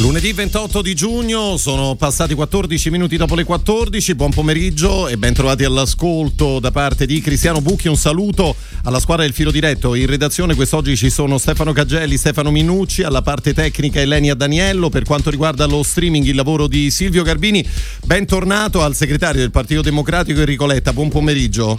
Lunedì 28 di giugno, sono passati 14 minuti dopo le 14, buon pomeriggio e ben trovati all'ascolto da parte di Cristiano Bucchi, un saluto alla squadra del filo diretto. In redazione quest'oggi ci sono Stefano Cagelli, Stefano Minucci, alla parte tecnica Elenia Daniello, per quanto riguarda lo streaming il lavoro di Silvio Garbini. Bentornato al segretario del Partito Democratico Enrico Letta, buon pomeriggio.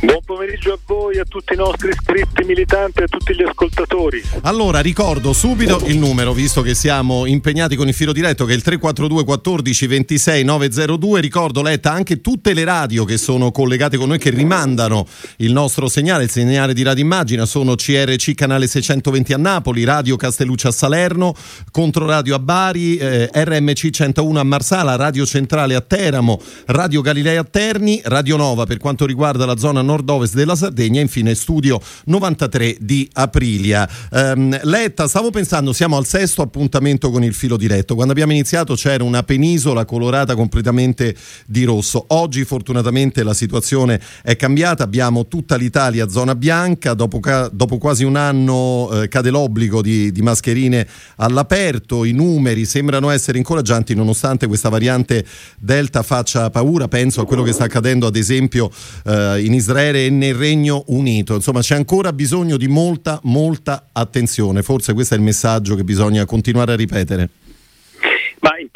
Buon pomeriggio a voi, a tutti i nostri iscritti militanti e a tutti gli ascoltatori. Allora ricordo subito il numero, visto che siamo impegnati impegnati con il filo diretto che è il 342 14 26 902. Ricordo Letta anche tutte le radio che sono collegate con noi che rimandano il nostro segnale, il segnale di Radio Immagina sono CRC canale 620 a Napoli, Radio Castelluccia a Salerno, Controradio a Bari, eh, RMC 101 a Marsala, Radio Centrale a Teramo, Radio Galilei a Terni, Radio Nova per quanto riguarda la zona nord-ovest della Sardegna infine Studio 93 di Aprilia. Um, Letta, stavo pensando, siamo al sesto appuntamento con il filo filo diretto. Quando abbiamo iniziato c'era una penisola colorata completamente di rosso. Oggi fortunatamente la situazione è cambiata, abbiamo tutta l'Italia zona bianca, dopo, dopo quasi un anno eh, cade l'obbligo di, di, mascherine all'aperto, i numeri sembrano essere incoraggianti nonostante questa variante Delta faccia paura, penso a quello che sta accadendo ad esempio eh, in Israele e nel Regno Unito. Insomma c'è ancora bisogno di molta, molta attenzione, forse questo è il messaggio che bisogna continuare a ripetere.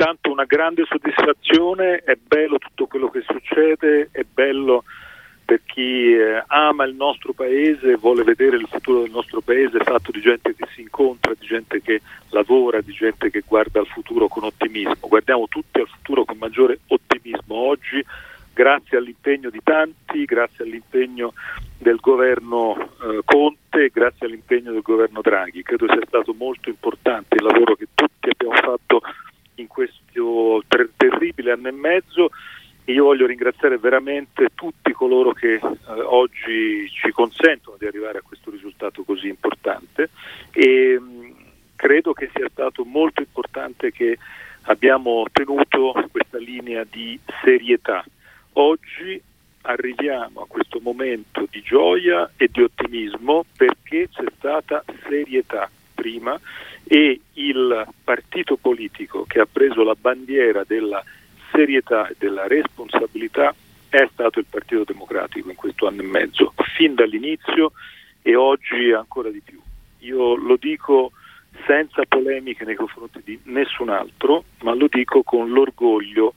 Intanto una grande soddisfazione, è bello tutto quello che succede, è bello per chi eh, ama il nostro paese, vuole vedere il futuro del nostro paese fatto di gente che si incontra, di gente che lavora, di gente che guarda al futuro con ottimismo. Guardiamo tutti al futuro con maggiore ottimismo oggi, grazie all'impegno di tanti, grazie all'impegno del governo eh, Conte, grazie all'impegno del governo Draghi. Credo sia stato molto importante il lavoro che tutti abbiamo fatto in questo ter- terribile anno e mezzo. Io voglio ringraziare veramente tutti coloro che eh, oggi ci consentono di arrivare a questo risultato così importante. E mh, credo che sia stato molto importante che abbiamo tenuto questa linea di serietà. Oggi arriviamo a questo momento di gioia e di ottimismo perché c'è stata serietà prima e il partito politico che ha preso la bandiera della serietà e della responsabilità è stato il Partito Democratico in questo anno e mezzo, fin dall'inizio e oggi ancora di più. Io lo dico senza polemiche nei confronti di nessun altro, ma lo dico con l'orgoglio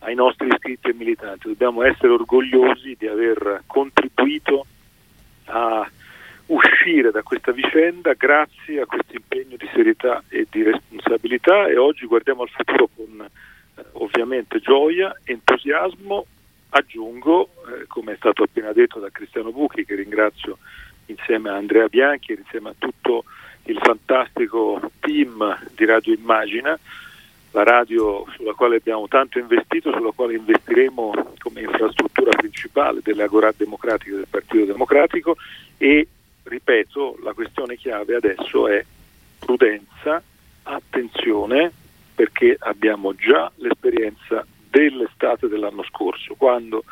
ai nostri iscritti e militanti. Dobbiamo essere orgogliosi di aver contribuito a uscire da questa vicenda grazie a questo impegno di serietà e di responsabilità e oggi guardiamo al futuro con eh, ovviamente gioia, entusiasmo, aggiungo, eh, come è stato appena detto da Cristiano Buchi che ringrazio insieme a Andrea Bianchi, insieme a tutto il fantastico team di Radio Immagina, la radio sulla quale abbiamo tanto investito, sulla quale investiremo come infrastruttura principale delle agorà democratiche del Partito Democratico e ripeto, la questione chiave adesso è prudenza, attenzione, perché abbiamo già l'esperienza dell'estate dell'anno scorso, quando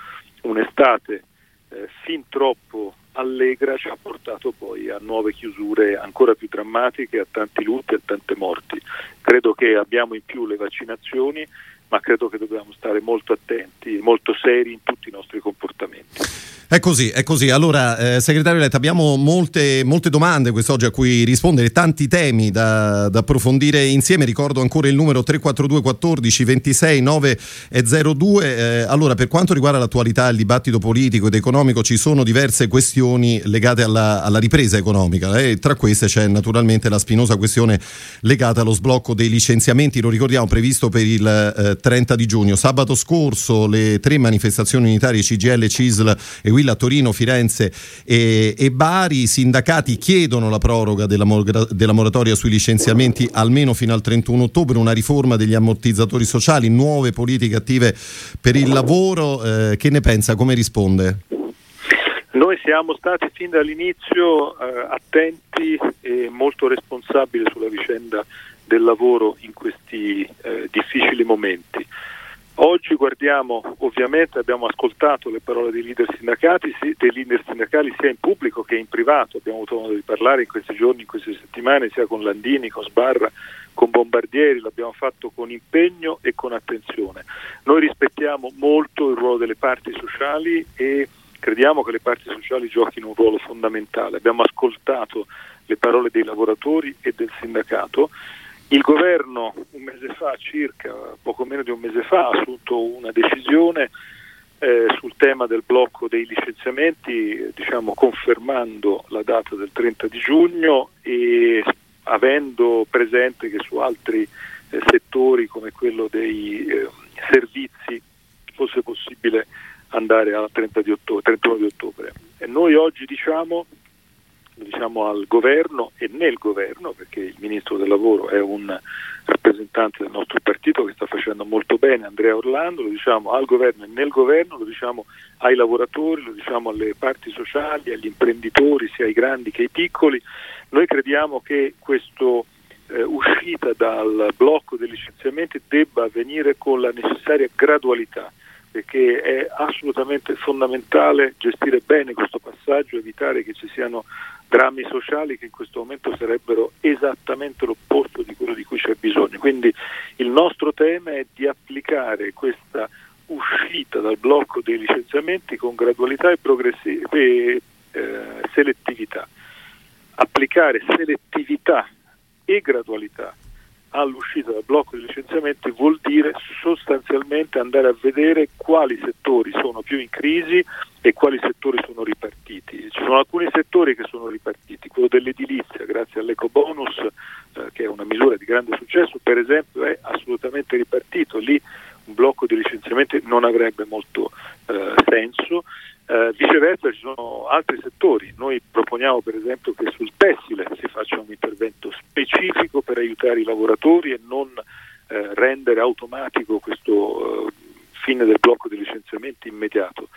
un'estate eh, fin troppo allegra ci ha portato poi a nuove chiusure ancora più drammatiche, a tanti lutti, a tante morti. Credo che abbiamo in più le vaccinazioni, ma credo che dobbiamo stare molto attenti, molto seri in tutti i nostri comportamenti. È così, è così. Allora, eh, segretario Letta, abbiamo molte, molte domande quest'oggi a cui rispondere, tanti temi da, da, approfondire insieme. Ricordo ancora il numero 342 14 26 902. Eh, allora, per quanto riguarda l'attualità, il dibattito politico ed economico, ci sono diverse questioni legate alla, alla ripresa economica e tra queste c'è naturalmente la spinosa questione legata allo sblocco dei licenziamenti, lo ricordiamo, previsto per il eh, 30 di giugno. Sabato scorso le tre manifestazioni unitarie CGL, CISL e Will a Torino, Firenze e, e, Bari. I sindacati chiedono la proroga della, della moratoria sui licenziamenti almeno fino al 31 ottobre, una riforma degli ammortizzatori sociali, nuove politiche attive per il lavoro. Eh, che ne pensa? Come risponde? Noi siamo stati fin dall'inizio eh, attenti e molto responsabili sulla vicenda del lavoro in questi eh, difficili momenti. Oggi guardiamo, ovviamente abbiamo ascoltato le parole dei leader, dei leader sindacali sia in pubblico che in privato, abbiamo avuto modo di parlare in questi giorni, in queste settimane, sia con Landini, con Sbarra, con Bombardieri, l'abbiamo fatto con impegno e con attenzione. Noi rispettiamo molto il ruolo delle parti sociali e crediamo che le parti sociali giochino un ruolo fondamentale. Abbiamo ascoltato le parole dei lavoratori e del sindacato il governo un mese fa, circa poco meno di un mese fa, ha assunto una decisione eh, sul tema del blocco dei licenziamenti, diciamo, confermando la data del 30 di giugno e avendo presente che su altri eh, settori come quello dei eh, servizi fosse possibile andare al 30 di ottobre, 31 di ottobre. E noi oggi diciamo diciamo al governo e nel governo, perché il ministro del lavoro è un rappresentante del nostro partito che sta facendo molto bene, Andrea Orlando, lo diciamo al governo e nel governo, lo diciamo ai lavoratori, lo diciamo alle parti sociali, agli imprenditori, sia ai grandi che ai piccoli. Noi crediamo che questa eh, uscita dal blocco dei licenziamenti debba avvenire con la necessaria gradualità perché è assolutamente fondamentale gestire bene questo passaggio, evitare che ci siano drammi sociali che in questo momento sarebbero esattamente l'opposto di quello di cui c'è bisogno. Quindi il nostro tema è di applicare questa uscita dal blocco dei licenziamenti con gradualità e, e eh, selettività. Applicare selettività e gradualità all'uscita dal blocco dei licenziamenti vuol dire sostanzialmente andare a vedere quali settori sono più in crisi e quali settori sono ripartiti. Ci sono alcuni settori che sono ripartiti, quello dell'edilizia grazie all'eco bonus eh, che è una misura di grande successo per esempio è assolutamente ripartito, lì un blocco di licenziamenti non avrebbe molto eh, senso. Eh, viceversa ci sono altri settori, noi proponiamo per esempio che sul tessile si faccia un intervento specifico per aiutare i lavoratori e non eh, rendere automatico questo eh, fine del blocco dei licenziamenti immediato.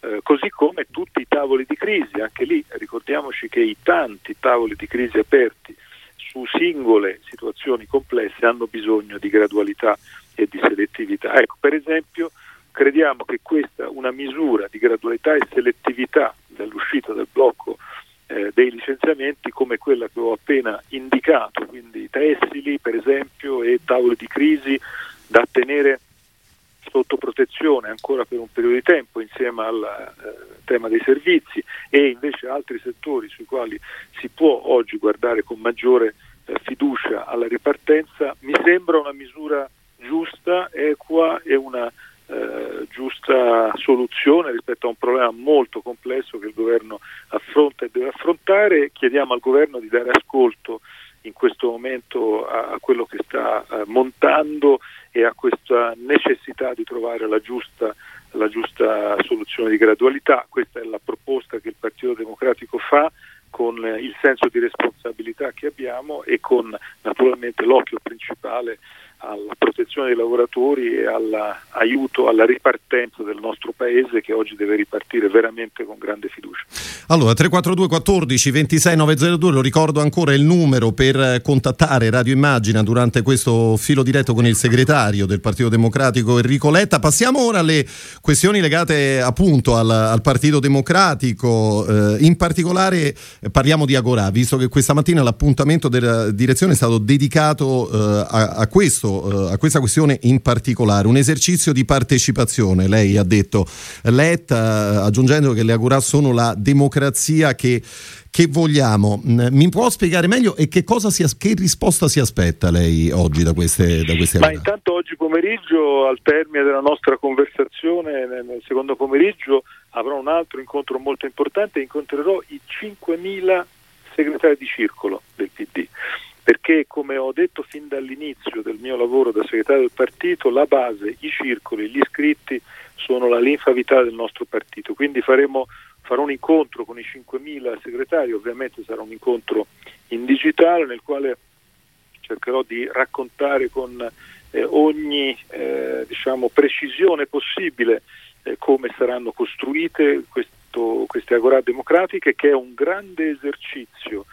Eh, così come tutti i tavoli di crisi, anche lì ricordiamoci che i tanti tavoli di crisi aperti su singole situazioni complesse hanno bisogno di gradualità e di selettività. Ecco, per esempio, crediamo che questa una misura di gradualità e selettività dall'uscita del blocco eh, dei licenziamenti come quella che ho appena indicato, quindi tessili per esempio e tavoli di crisi da tenere sotto protezione ancora per un periodo di tempo insieme al eh, tema dei servizi e invece altri settori sui quali si può oggi guardare con maggiore eh, fiducia alla ripartenza, mi sembra una misura giusta, equa e una eh, giusta soluzione rispetto a un problema molto complesso che il governo affronta e deve affrontare. Chiediamo al governo di dare ascolto in questo momento a, a quello che sta eh, montando e a questa necessità di trovare la giusta, la giusta soluzione di gradualità. Questa è la proposta che il Partito Democratico fa con il senso di responsabilità che abbiamo e con naturalmente l'occhio principale alla protezione dei lavoratori e all'aiuto alla ripartenza del nostro paese che oggi deve ripartire veramente con grande fiducia. Allora 342 14 26 902 lo ricordo ancora il numero per contattare Radio Immagina durante questo filo diretto con il segretario del Partito Democratico Enrico Letta. Passiamo ora alle questioni legate appunto al, al Partito Democratico, eh, in particolare eh, parliamo di Agorà, visto che questa mattina l'appuntamento della direzione è stato dedicato eh, a, a questo eh, a questa questione in particolare, un esercizio di partecipazione, lei ha detto, Letta eh, aggiungendo che le Agorà sono la democrazia che, che vogliamo. Mm, mi può spiegare meglio e che, si, che risposta si aspetta lei oggi da queste, da queste Ma intanto oggi pomeriggio, al termine della nostra conversazione, nel secondo pomeriggio, avrò un altro incontro molto importante, incontrerò i 5.000 segretari di circolo del PD perché come ho detto fin dall'inizio del mio lavoro da segretario del partito, la base, i circoli, gli iscritti sono la linfa vitale del nostro partito, quindi faremo, farò un incontro con i 5.000 segretari, ovviamente sarà un incontro in digitale nel quale cercherò di raccontare con eh, ogni eh, diciamo, precisione possibile eh, come saranno costruite questo, queste agorà democratiche che è un grande esercizio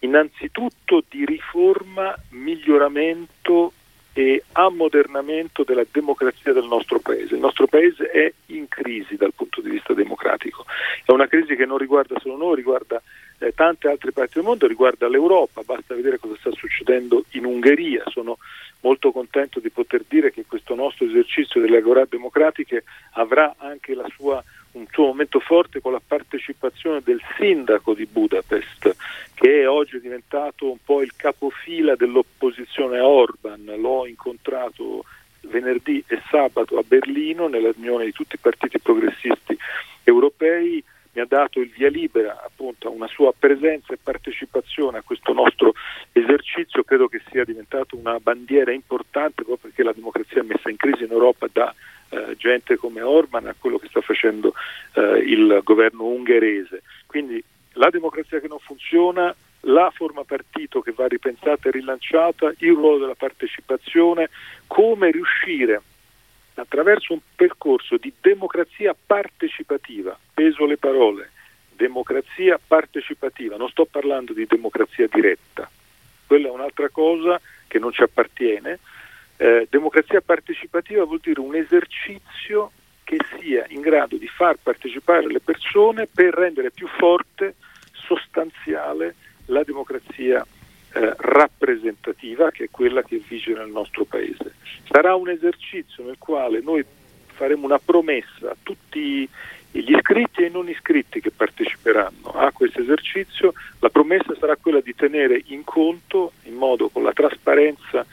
innanzitutto di riforma, miglioramento e ammodernamento della democrazia del nostro paese. Il nostro paese è in crisi dal punto di vista democratico, è una crisi che non riguarda solo noi, riguarda eh, tante altre parti del mondo, riguarda l'Europa, basta vedere cosa sta succedendo in Ungheria. Sono molto contento di poter dire che questo nostro esercizio delle agorà democratiche avrà anche sua, un suo momento forte con la partecipazione del sindaco di Budapest, che è oggi diventato un po' il capofila dell'opposizione a Orban. L'ho incontrato venerdì e sabato a Berlino nella riunione di tutti i partiti progressisti europei mi ha dato il via libera appunto a una sua presenza e partecipazione a questo nostro esercizio, credo che sia diventato una bandiera importante proprio perché la democrazia è messa in crisi in Europa da eh, gente come Orban a quello che sta facendo eh, il governo ungherese. Quindi la democrazia che non funziona, la forma partito che va ripensata e rilanciata, il ruolo della partecipazione, come riuscire attraverso un percorso di democrazia partecipativa, peso le parole, democrazia partecipativa, non sto parlando di democrazia diretta, quella è un'altra cosa che non ci appartiene. Eh, democrazia partecipativa vuol dire un esercizio che sia in grado di far partecipare le persone per rendere più forte, sostanziale la democrazia eh, rappresentativa che è quella che vige nel nostro paese. Sarà un esercizio nel quale noi faremo una promessa a tutti gli iscritti e i non iscritti che parteciperanno a questo esercizio, la promessa sarà quella di tenere in conto in modo con la trasparenza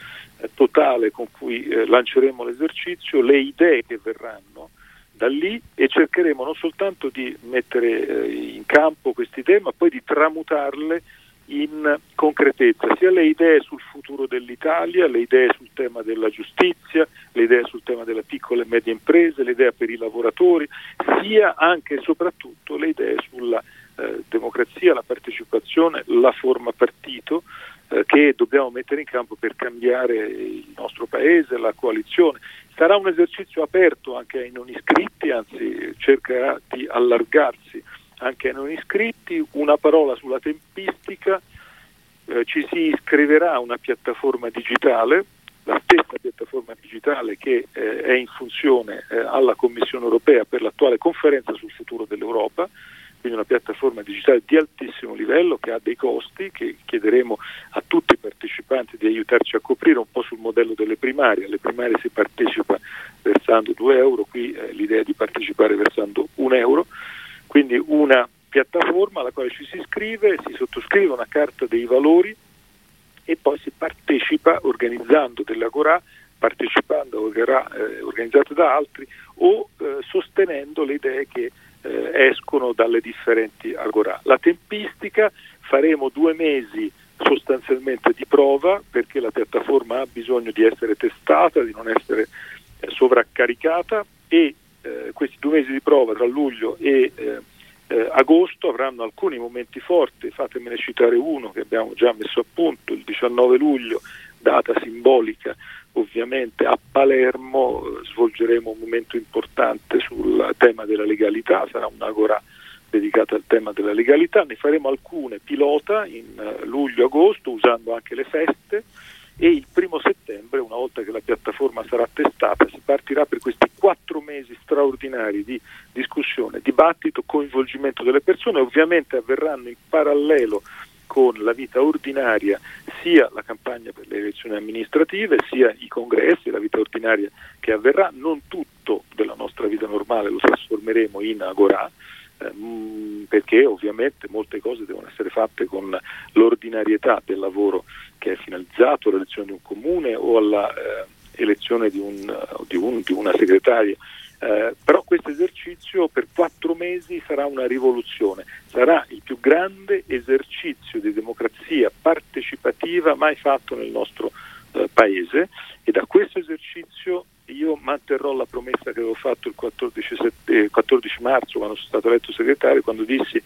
totale con cui eh, lanceremo l'esercizio le idee che verranno da lì e cercheremo non soltanto di mettere eh, in campo queste idee ma poi di tramutarle in concretezza sia le idee sul futuro dell'Italia, le idee sul tema della giustizia, le idee sul tema delle piccole e medie imprese, le idee per i lavoratori, sia anche e soprattutto le idee sulla eh, democrazia, la partecipazione, la forma partito eh, che dobbiamo mettere in campo per cambiare il nostro paese, la coalizione. Sarà un esercizio aperto anche ai non iscritti, anzi cercherà di allargarsi anche ai non iscritti, una parola sulla tempistica, eh, ci si iscriverà a una piattaforma digitale, la stessa piattaforma digitale che eh, è in funzione eh, alla Commissione europea per l'attuale conferenza sul futuro dell'Europa, quindi una piattaforma digitale di altissimo livello che ha dei costi che chiederemo a tutti i partecipanti di aiutarci a coprire un po' sul modello delle primarie. Alle primarie si partecipa versando 2 euro, qui eh, l'idea è di partecipare versando 1 euro quindi una piattaforma alla quale ci si iscrive, si sottoscrive una carta dei valori e poi si partecipa organizzando delle agorà, partecipando a eh, organizzate da altri o eh, sostenendo le idee che eh, escono dalle differenti agorà. La tempistica faremo due mesi sostanzialmente di prova perché la piattaforma ha bisogno di essere testata, di non essere eh, sovraccaricata e eh, questi due mesi di prova tra luglio e eh, eh, agosto avranno alcuni momenti forti, fatemene citare uno che abbiamo già messo a punto, il 19 luglio, data simbolica ovviamente a Palermo eh, svolgeremo un momento importante sul tema della legalità, sarà un'agora dedicata al tema della legalità, ne faremo alcune pilota in uh, luglio-agosto usando anche le feste. E il primo settembre, una volta che la piattaforma sarà testata, si partirà per questi quattro mesi straordinari di discussione, dibattito, coinvolgimento delle persone, ovviamente avverranno in parallelo con la vita ordinaria sia la campagna per le elezioni amministrative sia i congressi, la vita ordinaria che avverrà, non tutto della nostra vita normale lo trasformeremo in agorà, ehm, perché ovviamente molte cose devono essere fatte con l'ordinarietà del lavoro che è finalizzato all'elezione di un comune o all'elezione eh, di, un, di, un, di, una segretaria. Eh, però questo esercizio per quattro mesi sarà una rivoluzione, sarà il più grande esercizio di democrazia partecipativa mai fatto nel nostro eh, paese e da questo esercizio io manterrò la promessa che avevo fatto il 14, sette, 14, marzo quando sono stato eletto segretario, quando dissi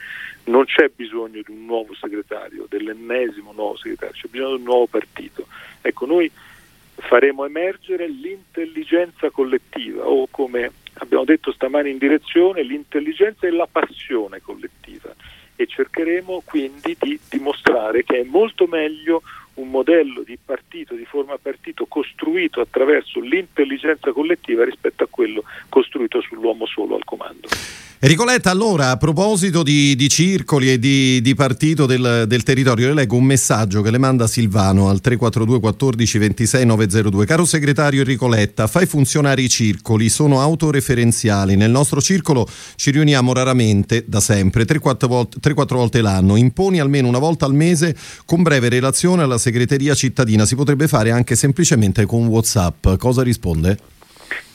non c'è bisogno di un nuovo segretario, dell'ennesimo nuovo segretario, c'è bisogno di un nuovo partito. Ecco, noi faremo emergere l'intelligenza collettiva o come abbiamo detto stamani in direzione, l'intelligenza e la passione collettiva e cercheremo quindi di dimostrare che è molto meglio un modello di partito, di forma partito costruito attraverso l'intelligenza collettiva rispetto a quello costruito sull'uomo solo al comando. Enrico Letta, allora a proposito di, di circoli e di, di partito del, del, territorio, le leggo un messaggio che le manda Silvano al 342 14 26 902. Caro segretario Enrico Letta, fai funzionare i circoli, sono autoreferenziali. Nel nostro circolo ci riuniamo raramente, da sempre, 3-4 volte, 3-4 volte l'anno. Imponi almeno una volta al mese con breve relazione alla segreteria cittadina. Si potrebbe fare anche semplicemente con WhatsApp. Cosa risponde?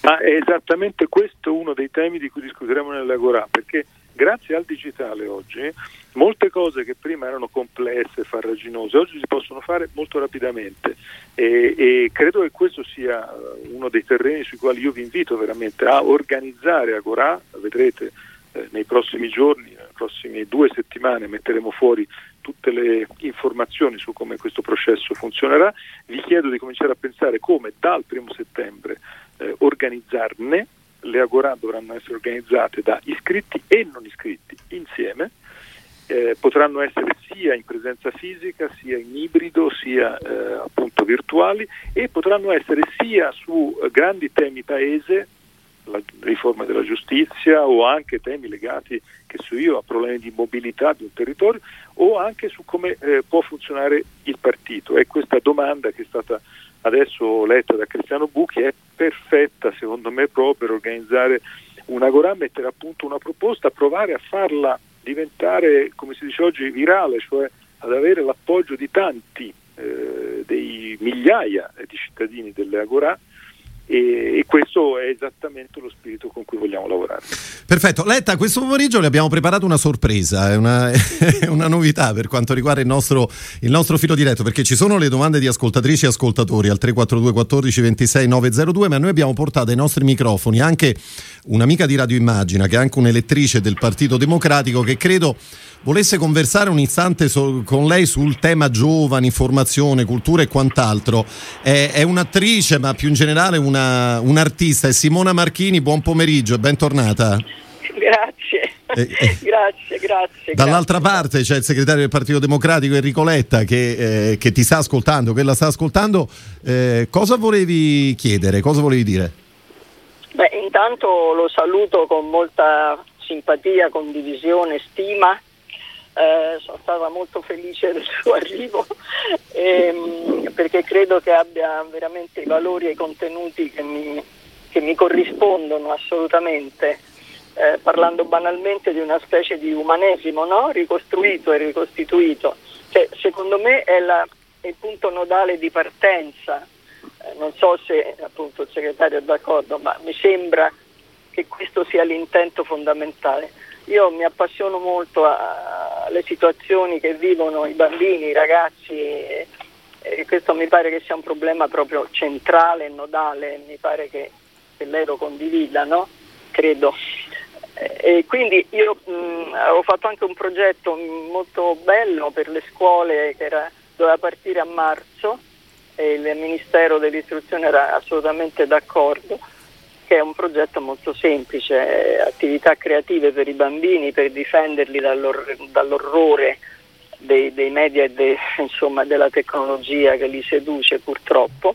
Ma è esattamente questo uno dei temi di cui discuteremo nell'Agorà, perché grazie al digitale oggi molte cose che prima erano complesse, farraginose, oggi si possono fare molto rapidamente. E, e, credo che questo sia uno dei terreni sui quali io vi invito veramente a organizzare Agorà, vedrete eh, nei prossimi giorni, prossime due settimane metteremo fuori tutte le informazioni su come questo processo funzionerà, vi chiedo di cominciare a pensare come dal primo settembre eh, organizzarne, le Agorà dovranno essere organizzate da iscritti e non iscritti insieme, eh, potranno essere sia in presenza fisica, sia in ibrido, sia eh, appunto virtuali e potranno essere sia su eh, grandi temi paese, la riforma della giustizia o anche temi legati, che so io, a problemi di mobilità di un territorio o anche su come eh, può funzionare il partito. È questa domanda che è stata adesso letta da Cristiano Bucchi è perfetta secondo me proprio per organizzare una Agorà, mettere a punto una proposta, provare a farla diventare, come si dice oggi, virale, cioè ad avere l'appoggio di tanti, eh, dei migliaia di cittadini delle Agorà e, questo è esattamente lo spirito con cui vogliamo lavorare. Perfetto, Letta, questo pomeriggio le abbiamo preparato una sorpresa, è una, è una novità per quanto riguarda il nostro, il nostro, filo diretto, perché ci sono le domande di ascoltatrici e ascoltatori al 342 14 26 902, ma noi abbiamo portato ai nostri microfoni anche un'amica di Radio Immagina, che è anche un'elettrice del Partito Democratico, che credo volesse conversare un istante so, con lei sul tema giovani, formazione, cultura e quant'altro. È, è un'attrice, ma più in generale una, un'artista. È Simona Marchini, buon pomeriggio e bentornata. Grazie. Eh, eh. grazie, grazie. Dall'altra grazie. parte c'è il segretario del Partito Democratico Enrico Letta che, eh, che ti sta ascoltando, che la sta ascoltando. Eh, cosa volevi chiedere? Cosa volevi dire? Beh, intanto lo saluto con molta simpatia, condivisione, stima eh, sono stata molto felice del suo arrivo ehm, perché credo che abbia veramente i valori e i contenuti che mi, che mi corrispondono assolutamente. Eh, parlando banalmente di una specie di umanesimo no? ricostruito e ricostituito, cioè, secondo me è, la, è, il punto nodale di partenza. Eh, non so se appunto il segretario è d'accordo, ma mi sembra che questo sia l'intento fondamentale. Io mi appassiono molto alle situazioni che vivono i bambini, i ragazzi e, questo mi pare che sia un problema proprio centrale, nodale, mi pare che, che lei lo condivida, no? Credo. E quindi io mh, ho fatto anche un progetto molto bello per le scuole che era, doveva partire a marzo e il Ministero dell'Istruzione era assolutamente d'accordo che è un progetto molto semplice, attività creative per i bambini per difenderli dall'or- dall'orrore dei, dei media e de, insomma, della tecnologia che li seduce purtroppo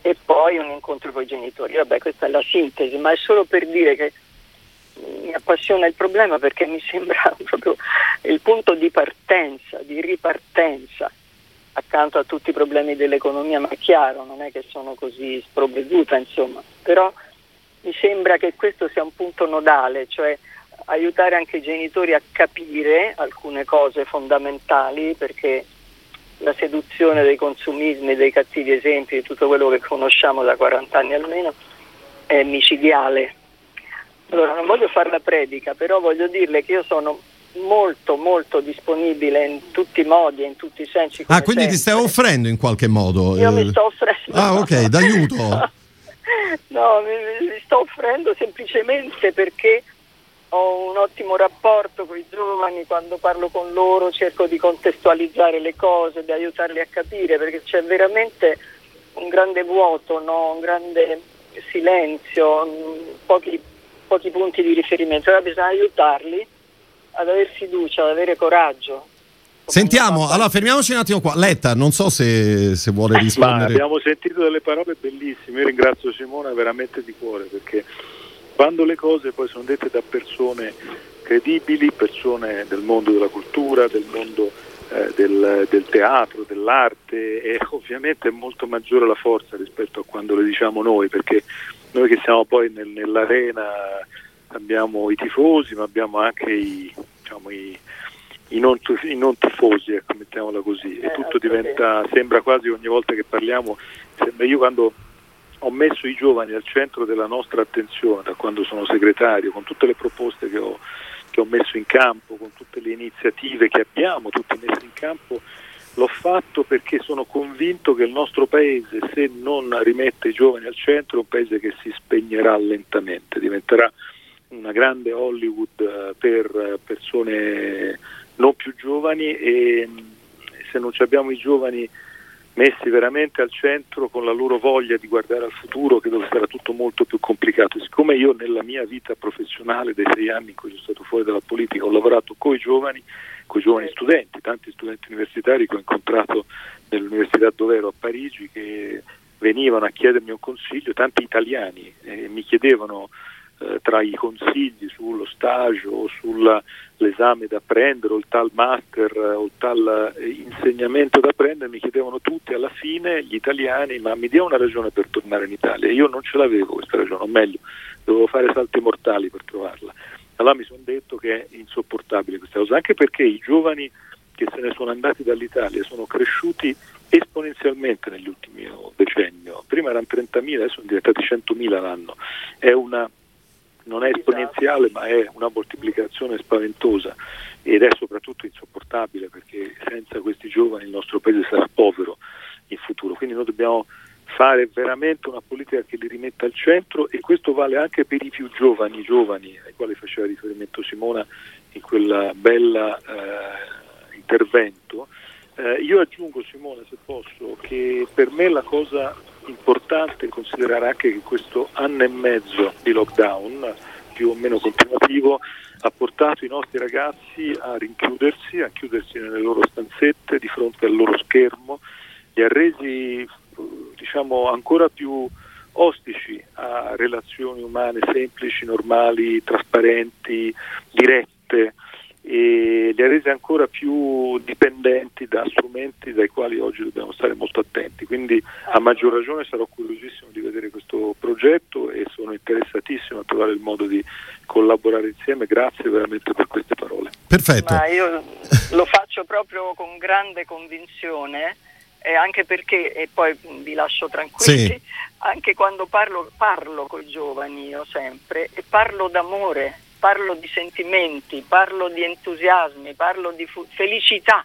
e poi un incontro con i genitori. Vabbè, questa è la sintesi, ma è solo per dire che mi appassiona il problema perché mi sembra proprio il punto di partenza, di ripartenza accanto a tutti i problemi dell'economia, ma è chiaro, non è che sono così sprovveduta, insomma, però mi sembra che questo sia un punto nodale, cioè aiutare anche i genitori a capire alcune cose fondamentali perché la seduzione dei consumismi, dei cattivi esempi, di tutto quello che conosciamo da 40 anni almeno, è micidiale. Allora, non voglio fare la predica, però voglio dirle che io sono molto molto disponibile in tutti i modi e in tutti i sensi. Ah, quindi sempre. ti stai offrendo in qualche modo? Io eh... mi sto offrendo. Ah, ok, d'aiuto. No, mi, mi sto offrendo semplicemente perché ho un ottimo rapporto con i giovani, quando parlo con loro cerco di contestualizzare le cose, di aiutarli a capire, perché c'è veramente un grande vuoto, no? un grande silenzio, pochi pochi punti di riferimento, allora bisogna aiutarli ad avere fiducia, ad avere coraggio. Sentiamo, allora fermiamoci un attimo qua. Letta, non so se, se vuole rispondere. Ma abbiamo sentito delle parole bellissime, io ringrazio Simona veramente di cuore perché quando le cose poi sono dette da persone credibili, persone del mondo della cultura, del mondo eh, del, del, teatro, dell'arte e ovviamente è molto maggiore la forza rispetto a quando le diciamo noi perché noi che siamo poi nel, nell'arena abbiamo i tifosi ma abbiamo anche i, diciamo, i, i, non, i non, tifosi, ecco, mettiamola così, e eh, tutto diventa, sembra quasi ogni volta che parliamo, sembra io quando ho messo i giovani al centro della nostra attenzione, da quando sono segretario, con tutte le proposte che ho che ho messo in campo, con tutte le iniziative che abbiamo tutte messe in campo, l'ho fatto perché sono convinto che il nostro paese, se non rimette i giovani al centro, è un paese che si spegnerà lentamente, diventerà una grande Hollywood eh, per persone non più giovani e se non abbiamo i giovani messi veramente al centro con la loro voglia di guardare al futuro che dove sarà tutto molto più complicato. Siccome io nella mia vita professionale dei sei anni in cui sono stato fuori dalla politica ho lavorato con i giovani, con i giovani studenti, tanti studenti universitari che ho incontrato nell'università dove ero a Parigi che venivano a chiedermi un consiglio, tanti italiani eh, mi chiedevano eh, tra i consigli sullo stage o sull'esame da prendere o il tal master o il tal eh, insegnamento da prendere, mi chiedevano tutti alla fine gli italiani ma mi dia una ragione per tornare in Italia. Io non ce l'avevo questa ragione, o meglio, dovevo fare salti mortali per trovarla. Allora mi sono detto che è insopportabile questa cosa, anche perché i giovani che se ne sono andati dall'Italia sono cresciuti esponenzialmente negli ultimi decenni. Prima erano 30.000, adesso sono diventati 100.000 l'anno. È una non è esponenziale ma è una moltiplicazione spaventosa ed è soprattutto insopportabile perché senza questi giovani il nostro paese sarà povero in futuro. Quindi noi dobbiamo fare veramente una politica che li rimetta al centro e questo vale anche per i più giovani, giovani ai quali faceva riferimento Simona in quel bel eh, intervento. Eh, io aggiungo Simona se posso che per me la cosa importante considerare anche che questo anno e mezzo di lockdown, più o meno continuativo, ha portato i nostri ragazzi a rinchiudersi, a chiudersi nelle loro stanzette di fronte al loro schermo, li ha resi diciamo, ancora più ostici a relazioni umane semplici, normali, trasparenti, dirette e li ha resi ancora più dipendenti da strumenti dai quali oggi dobbiamo stare molto attenti. Quindi a maggior ragione sarò curiosissimo di vedere questo progetto e sono interessatissimo a trovare il modo di collaborare insieme. Grazie veramente per queste parole. Perfetto. Ma io lo faccio proprio con grande convinzione. E anche perché, e poi vi lascio tranquilli, sì. anche quando parlo, parlo con i giovani io sempre e parlo d'amore, parlo di sentimenti, parlo di entusiasmi, parlo di fu- felicità.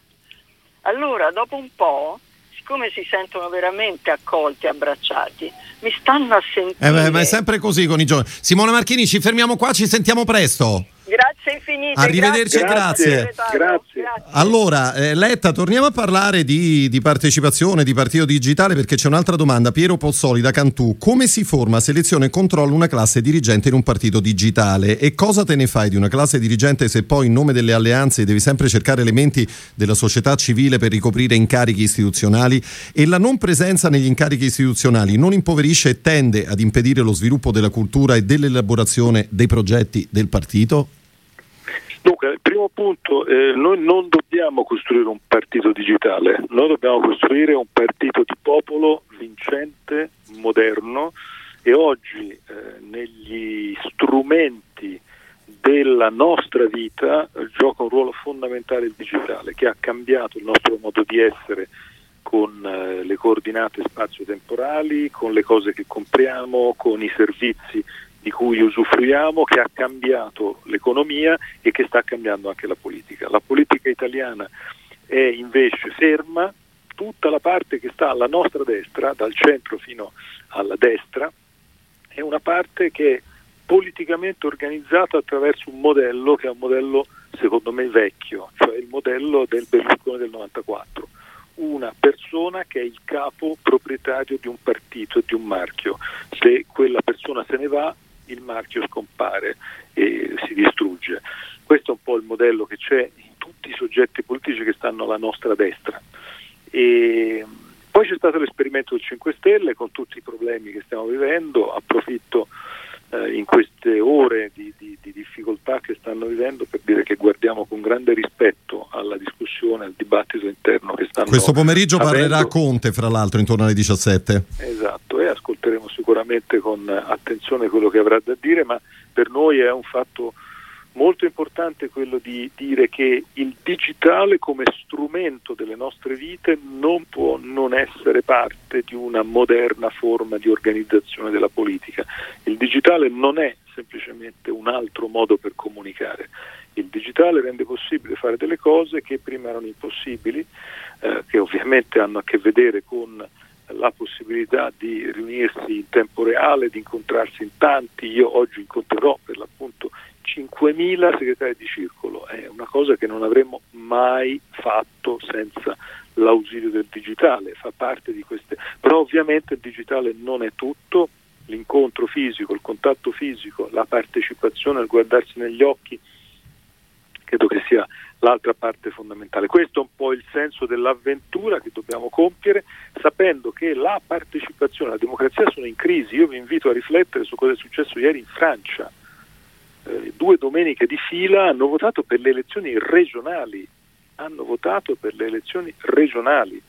Allora, dopo un po', siccome si sentono veramente accolti, abbracciati, mi stanno a sentire. Eh beh, ma è sempre così con i giovani. Simona Marchini, ci fermiamo qua, ci sentiamo presto. Grazie infinite. Arrivederci grazie. e grazie. grazie. Allora, eh, Letta, torniamo a parlare di, di, partecipazione, di partito digitale, perché c'è un'altra domanda. Piero Pozzoli da Cantù, come si forma, seleziona e controlla una classe dirigente in un partito digitale? E cosa te ne fai di una classe dirigente se poi in nome delle alleanze devi sempre cercare elementi della società civile per ricoprire incarichi istituzionali? E la non presenza negli incarichi istituzionali non impoverisce e tende ad impedire lo sviluppo della cultura e dell'elaborazione dei progetti del partito? Dunque, il primo punto, eh, noi non dobbiamo costruire un partito digitale, noi dobbiamo costruire un partito di popolo vincente, moderno e oggi eh, negli strumenti della nostra vita eh, gioca un ruolo fondamentale il digitale che ha cambiato il nostro modo di essere con eh, le coordinate spazio-temporali, con le cose che compriamo, con i servizi di cui usufruiamo, che ha cambiato l'economia e che sta cambiando anche la politica. La politica italiana è invece ferma, tutta la parte che sta alla nostra destra, dal centro fino alla destra, è una parte che è politicamente organizzata attraverso un modello che è un modello secondo me vecchio, cioè il modello del Berlusconi del 94 una persona che è il capo proprietario di un partito e di un marchio. Se quella persona se ne va, il marchio scompare e si distrugge. Questo è un po' il modello che c'è in tutti i soggetti politici che stanno alla nostra destra. E poi c'è stato l'esperimento del 5 Stelle con tutti i problemi che stiamo vivendo, approfitto eh, in queste ore di, di, di, difficoltà che stanno vivendo per dire che guardiamo con grande rispetto alla discussione, al dibattito interno che stanno Questo pomeriggio avendo. parlerà Conte, fra l'altro, intorno alle 17. Esatto, e ascolteremo sicuramente con attenzione quello che avrà da dire, ma per noi è un fatto molto importante quello di dire che il digitale come strumento delle nostre vite non può non essere parte di una moderna forma di organizzazione della politica. Il digitale non è semplicemente un altro modo per comunicare. Il digitale rende possibile fare delle cose che prima erano impossibili, eh, che ovviamente hanno a che vedere con la possibilità di riunirsi in tempo reale, di incontrarsi in tanti. Io oggi incontrerò per l'appunto 5.000 segretari di circolo, è una cosa che non avremmo mai fatto senza l'ausilio del digitale, fa parte di queste, però ovviamente il digitale non è tutto, l'incontro fisico, il contatto fisico, la partecipazione, il guardarsi negli occhi, credo che sia l'altra parte fondamentale. Questo è un po' il senso dell'avventura che dobbiamo compiere, sapendo che la partecipazione e la democrazia sono in crisi. Io vi invito a riflettere su cosa è successo ieri in Francia eh, due domeniche di fila hanno votato per le elezioni regionali, hanno votato per le elezioni regionali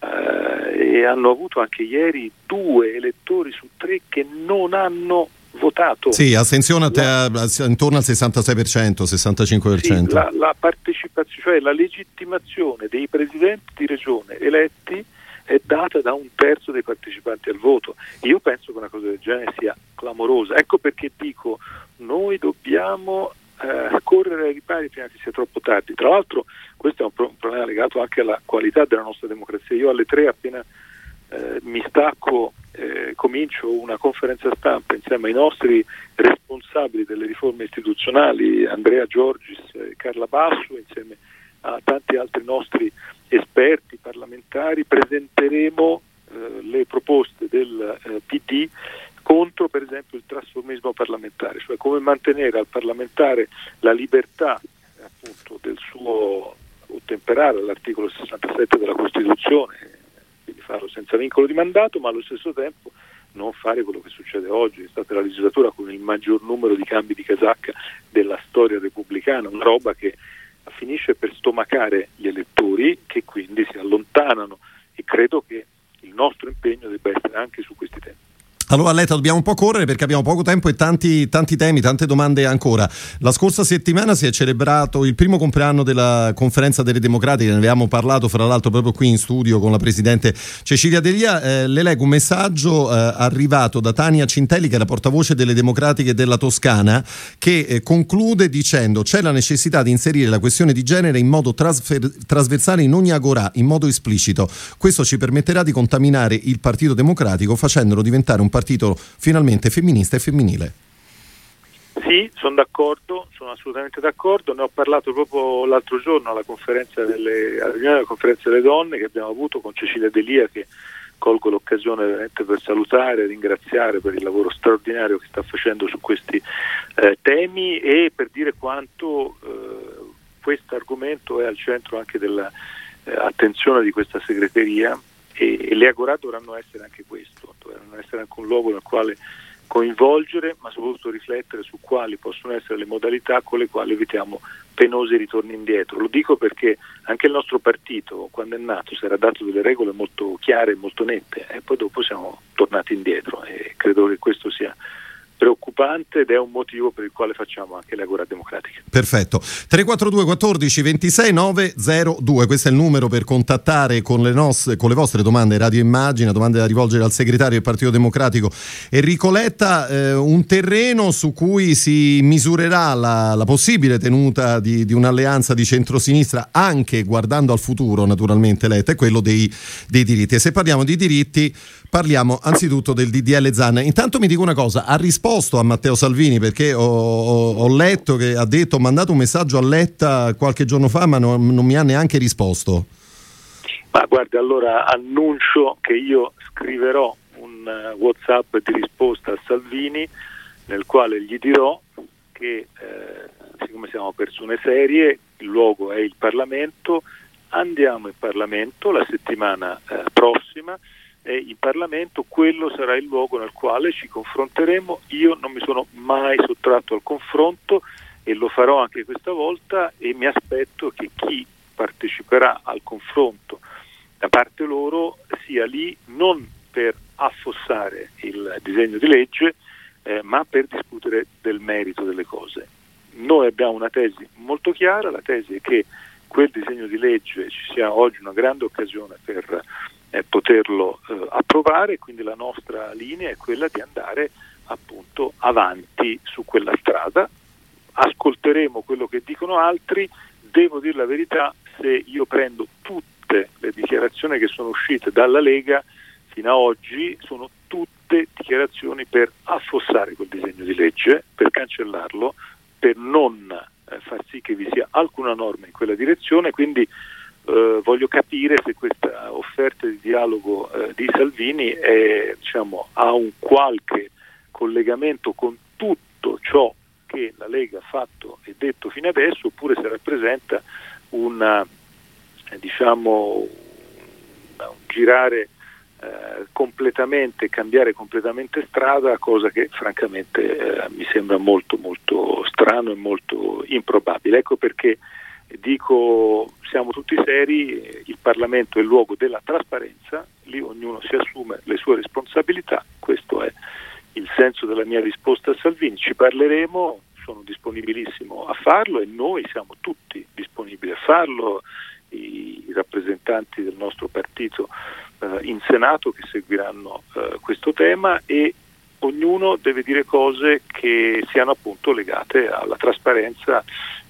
eh, e hanno avuto anche ieri due elettori su tre che non hanno votato. Sì, astensione intorno al 66%, 65%. Sì, la, la partecipazione, cioè la legittimazione dei presidenti di regione eletti è data da un terzo dei partecipanti al voto. Io penso che una cosa del genere sia clamorosa. Ecco perché dico noi dobbiamo eh, correre ai ripari prima che sia troppo tardi. Tra l'altro questo è un, pro- un, problema legato anche alla qualità della nostra democrazia. Io alle tre appena eh, mi stacco eh, comincio una conferenza stampa insieme ai nostri responsabili delle riforme istituzionali, Andrea Giorgis e Carla Basso, insieme a tanti altri nostri esperti parlamentari, presenteremo eh, le proposte del eh, PD contro per esempio il trasformismo parlamentare, cioè come mantenere al parlamentare la libertà appunto del suo ottemperare all'articolo 67 della Costituzione, quindi farlo senza vincolo di mandato, ma allo stesso tempo non fare quello che succede oggi, è stata la legislatura con il maggior numero di cambi di casacca della storia repubblicana, una roba che finisce per stomacare gli elettori che quindi si allontanano e credo che il nostro impegno debba essere anche su questi temi. Allora Letta dobbiamo un po' correre perché abbiamo poco tempo e tanti, tanti, temi, tante domande ancora. La scorsa settimana si è celebrato il primo compleanno della conferenza delle democratiche, ne avevamo parlato fra l'altro proprio qui in studio con la Presidente Cecilia Delia. Eh, le leggo un messaggio eh, arrivato da Tania Cintelli che è la portavoce delle democratiche della Toscana che eh, conclude dicendo c'è la necessità di inserire la questione di genere in modo trasfer- trasversale in ogni agora, in modo esplicito. Questo ci permetterà di contaminare il Partito Democratico facendolo diventare un partito finalmente femminista e femminile. Sì, sono d'accordo, sono assolutamente d'accordo. Ne ho parlato proprio l'altro giorno alla conferenza delle, alla riunione della conferenza delle donne che abbiamo avuto con Cecilia Delia che colgo l'occasione veramente per salutare e ringraziare per il lavoro straordinario che sta facendo su questi eh, temi e per dire quanto eh, questo argomento è al centro anche dell'attenzione eh, di questa segreteria e, e le Agorà dovranno essere anche questo, dovranno essere anche un luogo nel quale coinvolgere ma soprattutto riflettere su quali possono essere le modalità con le quali evitiamo penosi ritorni indietro. Lo dico perché anche il nostro partito quando è nato si era dato delle regole molto chiare e molto nette e poi dopo siamo tornati indietro e credo che questo sia preoccupante ed è un motivo per il quale facciamo anche le agora democratiche. Perfetto. 342 14 26 902, questo è il numero per contattare con le, nostre, con le vostre domande Radio Immagina, domande da rivolgere al segretario del Partito Democratico Enrico Letta, eh, un terreno su cui si misurerà la, la possibile tenuta di, di, un'alleanza di centrosinistra anche guardando al futuro naturalmente Letta, è quello dei, dei diritti. E se parliamo di diritti parliamo anzitutto del DDL Zan. Intanto mi dico una cosa, ha risposto a Matteo Salvini perché ho, ho, ho letto che ha detto, ho mandato un messaggio a Letta qualche giorno fa ma non, non mi ha neanche risposto. Ma guardi, allora annuncio che io scriverò un uh, WhatsApp di risposta a Salvini nel quale gli dirò che eh, siccome siamo persone serie, il luogo è il Parlamento, andiamo in Parlamento la settimana eh, prossima e in Parlamento quello sarà il luogo nel quale ci confronteremo. Io non mi sono mai sottratto al confronto e lo farò anche questa volta e mi aspetto che chi parteciperà al confronto da parte loro sia lì non per affossare il disegno di legge, eh, ma per discutere del merito delle cose. Noi abbiamo una tesi molto chiara, la tesi è che quel disegno di legge ci sia oggi una grande occasione per eh, poterlo eh, approvare, quindi la nostra linea è quella di andare appunto avanti su quella strada. Ascolteremo quello che dicono altri, devo dire la verità, se io prendo tutte le dichiarazioni che sono uscite dalla Lega fino ad oggi, sono tutte dichiarazioni per affossare quel disegno di legge, per cancellarlo, per non eh, far sì che vi sia alcuna norma in quella direzione, quindi eh, voglio capire se questa offerta di dialogo eh, di Salvini è, diciamo, ha un qualche collegamento con tutto ciò che la Lega ha fatto e detto fino adesso oppure se rappresenta una, eh, diciamo, un girare eh, completamente, cambiare completamente strada, cosa che francamente eh, mi sembra molto molto strano e molto improbabile. Ecco perché dico siamo tutti seri, il Parlamento è il luogo della trasparenza, lì ognuno si assume le sue responsabilità, questo è il senso della mia risposta a Salvini, ci parleremo, sono disponibilissimo a farlo e noi siamo tutti disponibili a farlo, i, rappresentanti del nostro partito eh, in Senato che seguiranno eh, questo tema e ognuno deve dire cose che siano appunto legate alla trasparenza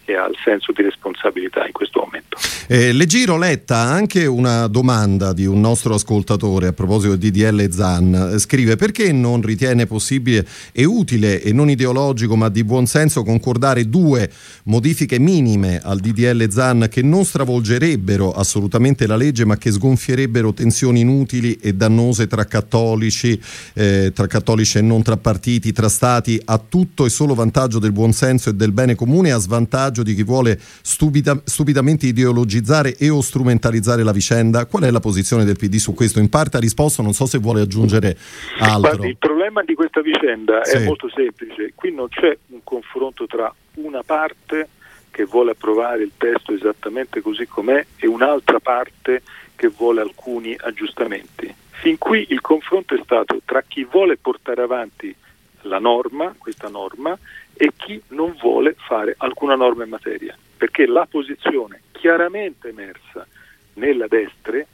e al senso di responsabilità in questo momento. Eh, le giro Letta anche una domanda di un nostro ascoltatore a proposito di DDL Zan. Scrive perché non ritiene possibile e utile e non ideologico ma di buon senso concordare due modifiche minime al DDL Zan che non stravolgerebbero assolutamente la legge ma che sgonfierebbero tensioni inutili e dannose tra cattolici, eh, tra cattolici e non tra partiti, tra stati, a tutto e solo vantaggio del buon senso e del bene comune a svantaggio di chi vuole stupida, stupidamente ideologizzare e o strumentalizzare la vicenda. Qual è la posizione del PD su questo? In parte ha risposto, non so se vuole aggiungere altro. Guardi, il problema di questa vicenda sì. è molto semplice. Qui non c'è un confronto tra una parte che vuole approvare il testo esattamente così com'è e un'altra parte che vuole alcuni aggiustamenti. Fin qui il confronto è stato tra chi vuole portare avanti la norma, questa norma, e chi non vuole fare alcuna norma in materia, perché la posizione chiaramente emersa nella destra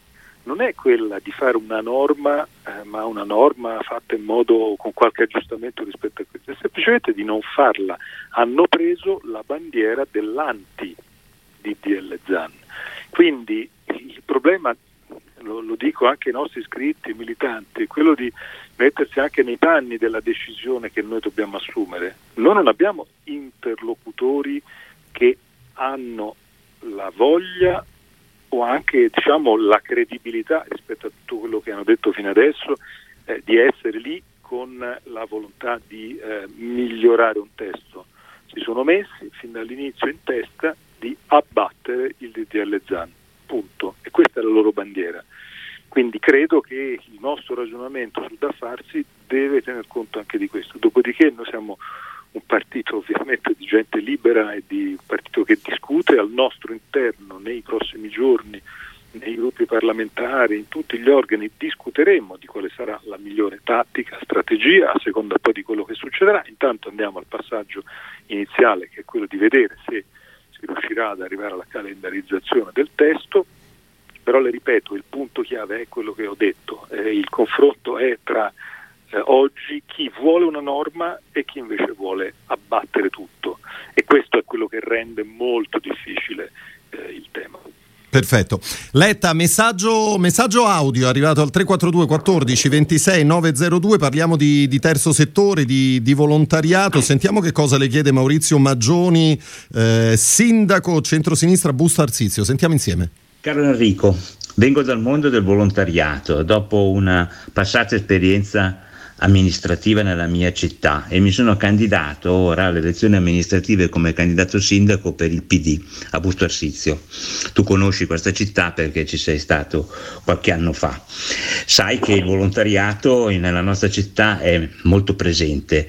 non è quella di fare una norma, eh, ma una norma fatta in modo con qualche aggiustamento rispetto a questa, è semplicemente di non farla. Hanno preso la bandiera dell'anti DDL ZAN. Quindi il problema lo, lo, dico anche ai nostri iscritti militanti, quello di mettersi anche nei panni della decisione che noi dobbiamo assumere. Noi non abbiamo interlocutori che hanno la voglia o anche diciamo, la credibilità rispetto a tutto quello che hanno detto fino adesso eh, di essere lì con la volontà di eh, migliorare un testo. Si sono messi fin dall'inizio in testa di abbattere il DDL ZAN, punto. E questa è la loro bandiera. Quindi credo che il nostro ragionamento sul da farsi deve tener conto anche di questo. Dopodiché noi siamo un partito ovviamente di gente libera e di un partito che discute al nostro interno nei prossimi giorni, nei gruppi parlamentari, in tutti gli organi, discuteremo di quale sarà la migliore tattica, strategia, a seconda poi di quello che succederà. Intanto andiamo al passaggio iniziale che è quello di vedere se riuscirà ad arrivare alla calendarizzazione del testo però le ripeto, il punto chiave è quello che ho detto, eh, il confronto è tra eh, oggi chi vuole una norma e chi invece vuole abbattere tutto e questo è quello che rende molto difficile eh, il tema. Perfetto. Letta, messaggio, messaggio, audio arrivato al 342 14 26 902, parliamo di, di terzo settore, di, di, volontariato, sentiamo che cosa le chiede Maurizio Maggioni, eh, sindaco centrosinistra Busto Arsizio, sentiamo insieme. Caro Enrico, vengo dal mondo del volontariato, dopo una passata esperienza amministrativa nella mia città e mi sono candidato ora alle elezioni amministrative come candidato sindaco per il PD a Busto Arsizio. Tu conosci questa città perché ci sei stato qualche anno fa. Sai che il volontariato nella nostra città è molto presente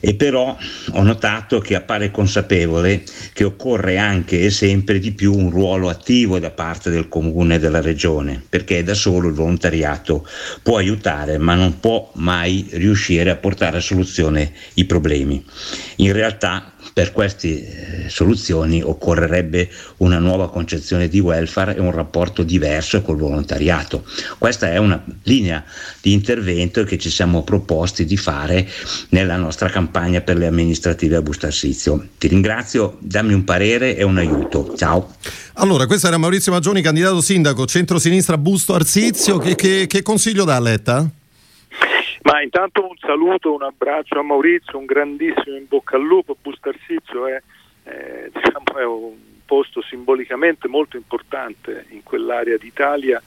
e però ho notato che appare consapevole che occorre anche e sempre di più un ruolo attivo da parte del comune e della regione, perché da solo il volontariato può aiutare ma non può mai riuscire a portare a soluzione i problemi. In realtà per queste eh, soluzioni occorrerebbe una nuova concezione di welfare e un rapporto diverso col volontariato. Questa è una linea di intervento che ci siamo proposti di fare nella nostra campagna per le amministrative a Bustarsizio. Ti ringrazio, dammi un parere e un aiuto. Ciao. Allora, questo era Maurizio Magioni, candidato sindaco, centro-sinistra Busto Arsizio. Che, che, che consiglio dà Letta? Ma intanto un saluto, un abbraccio a Maurizio, un grandissimo in bocca al lupo. Bustarsizio è, eh, diciamo, è un posto simbolicamente molto importante in quell'area d'Italia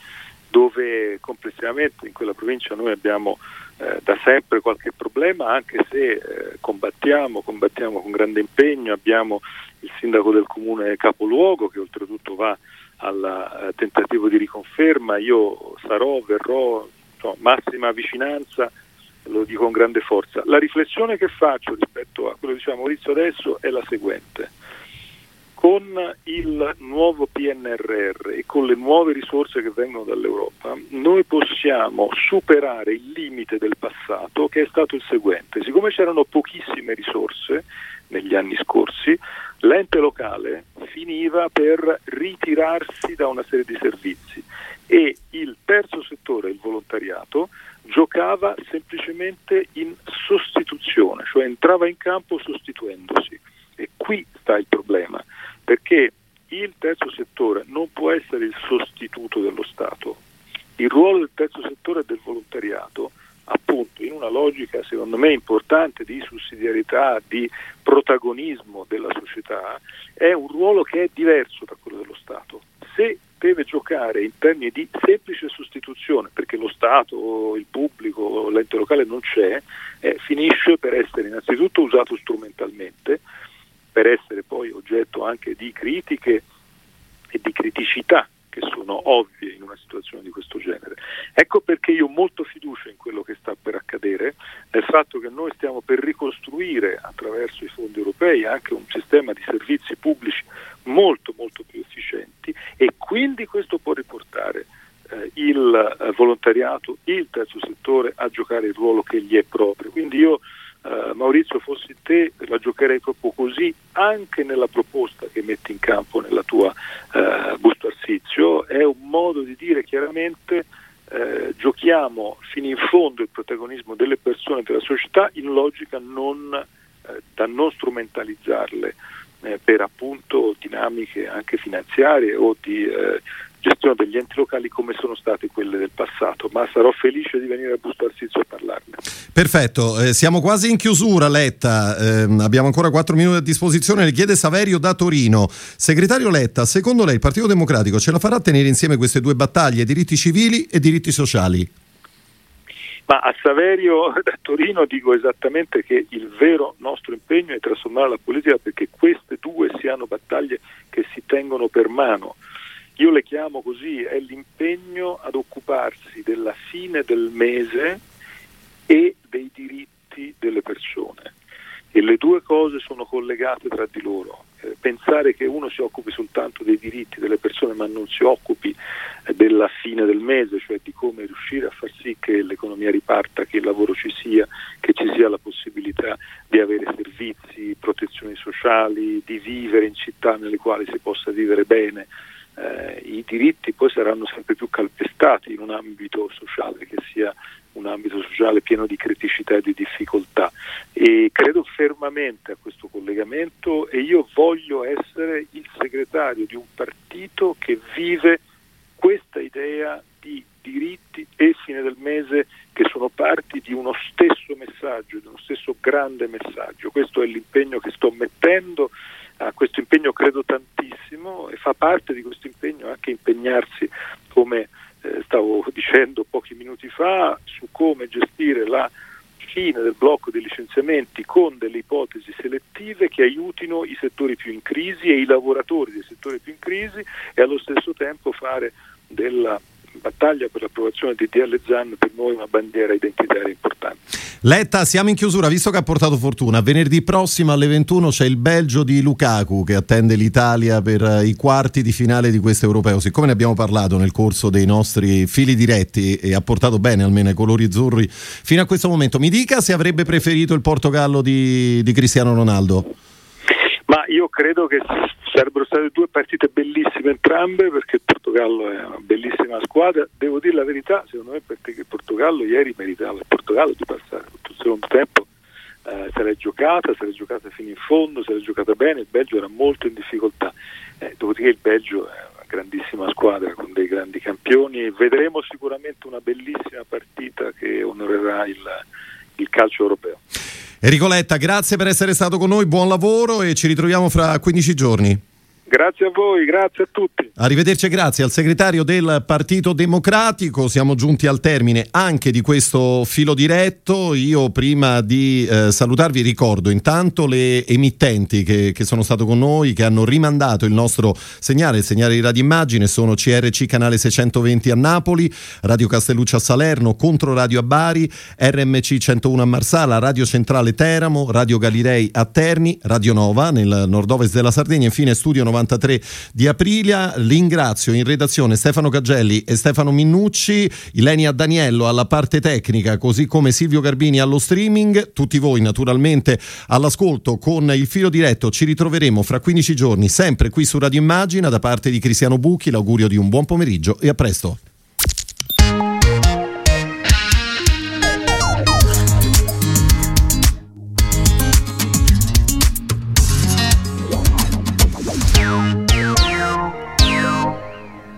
dove complessivamente in quella provincia noi abbiamo eh, da sempre qualche problema, anche se eh, combattiamo, combattiamo con grande impegno, abbiamo il sindaco del comune capoluogo che oltretutto va al eh, tentativo di riconferma, io sarò, verrò, insomma, massima vicinanza lo dico con grande forza. La riflessione che faccio rispetto a quello che diceva Maurizio adesso è la seguente. Con il nuovo PNRR e con le nuove risorse che vengono dall'Europa, noi possiamo superare il limite del passato che è stato il seguente. Siccome c'erano pochissime risorse negli anni scorsi, l'ente locale finiva per ritirarsi da una serie di servizi e il terzo settore, il volontariato, giocava semplicemente in sostituzione, cioè entrava in campo sostituendosi. E qui sta il problema, perché il terzo settore non può essere il sostituto dello Stato. Il ruolo del terzo settore e del volontariato, appunto, in una logica secondo me importante di sussidiarietà, di protagonismo della società, è un ruolo che è diverso da quello dello Stato. Se deve giocare in termini di semplice sostituzione, perché lo Stato, il pubblico, locale non c'è, eh, finisce per essere innanzitutto usato strumentalmente, per essere poi oggetto anche di critiche e di criticità che sono ovvie in una situazione di questo genere. Ecco perché io ho molto fiducia in quello che sta per accadere, nel fatto che noi stiamo per ricostruire attraverso i fondi europei anche un sistema di servizi pubblici molto molto più efficienti e quindi questo può riportare il eh, volontariato, il terzo settore a giocare il ruolo che gli è proprio. Quindi io Uh, Maurizio, fossi te, la giocherei proprio così anche nella proposta che metti in campo nella tua uh, busto arsizio. È un modo di dire chiaramente uh, giochiamo fino in fondo il protagonismo delle persone della società in logica non, da non strumentalizzarle per appunto dinamiche anche finanziarie o di gestione degli enti locali come sono state quelle del passato, ma sarò felice di venire a Busto Arsizio a parlarne. Perfetto, eh, siamo quasi in chiusura Letta, eh, abbiamo ancora quattro minuti a disposizione, le chiede Saverio da Torino. Segretario Letta, secondo lei il Partito Democratico ce la farà a tenere insieme queste due battaglie, diritti civili e diritti sociali? Ma a Saverio da Torino dico esattamente che il vero nostro impegno è trasformare la politica perché queste due siano battaglie che si tengono per mano io le chiamo così, è l'impegno ad occuparsi della fine del mese e dei diritti delle persone. E le due cose sono collegate tra di loro. Eh, pensare che uno si occupi soltanto dei diritti delle persone ma non si occupi eh, della fine del mese, cioè di come riuscire a far sì che l'economia riparta, che il lavoro ci sia, che ci sia la possibilità di avere servizi, protezioni sociali, di vivere in città nelle quali si possa vivere bene, eh, i diritti poi saranno sempre più calpestati in un ambito sociale che sia un ambito sociale pieno di criticità e di difficoltà e credo fermamente a questo collegamento e io voglio essere il segretario di un partito che vive questa idea di diritti e fine del mese che sono parti di uno stesso messaggio, di uno stesso grande messaggio. Questo è l'impegno che sto mettendo a questo impegno credo tantissimo e fa parte di questo impegno anche impegnarsi, come eh, stavo dicendo pochi minuti fa, su come gestire la fine del blocco dei licenziamenti con delle ipotesi selettive che aiutino i settori più in crisi e i lavoratori dei settori più in crisi e allo stesso tempo fare della battaglia per l'approvazione di DL Zan per noi una bandiera identitaria importante. Letta, siamo in chiusura, visto che ha portato fortuna. Venerdì prossimo alle 21 c'è il Belgio di Lukaku che attende l'Italia per eh, i quarti di finale di questo europeo. Siccome ne abbiamo parlato nel corso dei nostri fili diretti e ha portato bene almeno i colori azzurri fino a questo momento, mi dica se avrebbe preferito il Portogallo di, di Cristiano Ronaldo. Ma io credo che sarebbero state due partite bellissime entrambe perché il Portogallo è una bellissima squadra. Devo dire la verità, secondo me perché il Portogallo ieri meritava il Portogallo di passare tutto il secondo tempo. Eh, se giocata, se giocata fino in fondo, se giocata bene, il Belgio era molto in difficoltà. Eh, dopodiché il Belgio è una grandissima squadra con dei grandi campioni. Vedremo sicuramente una bellissima partita che onorerà il, il calcio europeo. Enrico Letta, grazie per essere stato con noi, buon lavoro e ci ritroviamo fra 15 giorni. Grazie a voi, grazie a tutti. Arrivederci e grazie al segretario del Partito Democratico. Siamo giunti al termine anche di questo filo diretto. Io prima di eh, salutarvi ricordo intanto le emittenti che, che, sono state con noi, che hanno rimandato il nostro segnale, il segnale di Radio Immagine, sono CRC canale 620 a Napoli, Radio Castelluccia a Salerno, Contro Radio a Bari, RMC 101 a Marsala, Radio Centrale Teramo, Radio Galilei a Terni, Radio Nova nel nord-ovest della Sardegna, infine Studio 90 93 di Aprilia. Ringrazio in redazione Stefano Cagelli e Stefano Minnucci, Ilenia Daniello alla parte tecnica, così come Silvio Garbini allo streaming. Tutti voi naturalmente all'ascolto con il filo diretto. Ci ritroveremo fra 15 giorni sempre qui su Radio Immagina da parte di Cristiano Bucchi. L'augurio di un buon pomeriggio e a presto.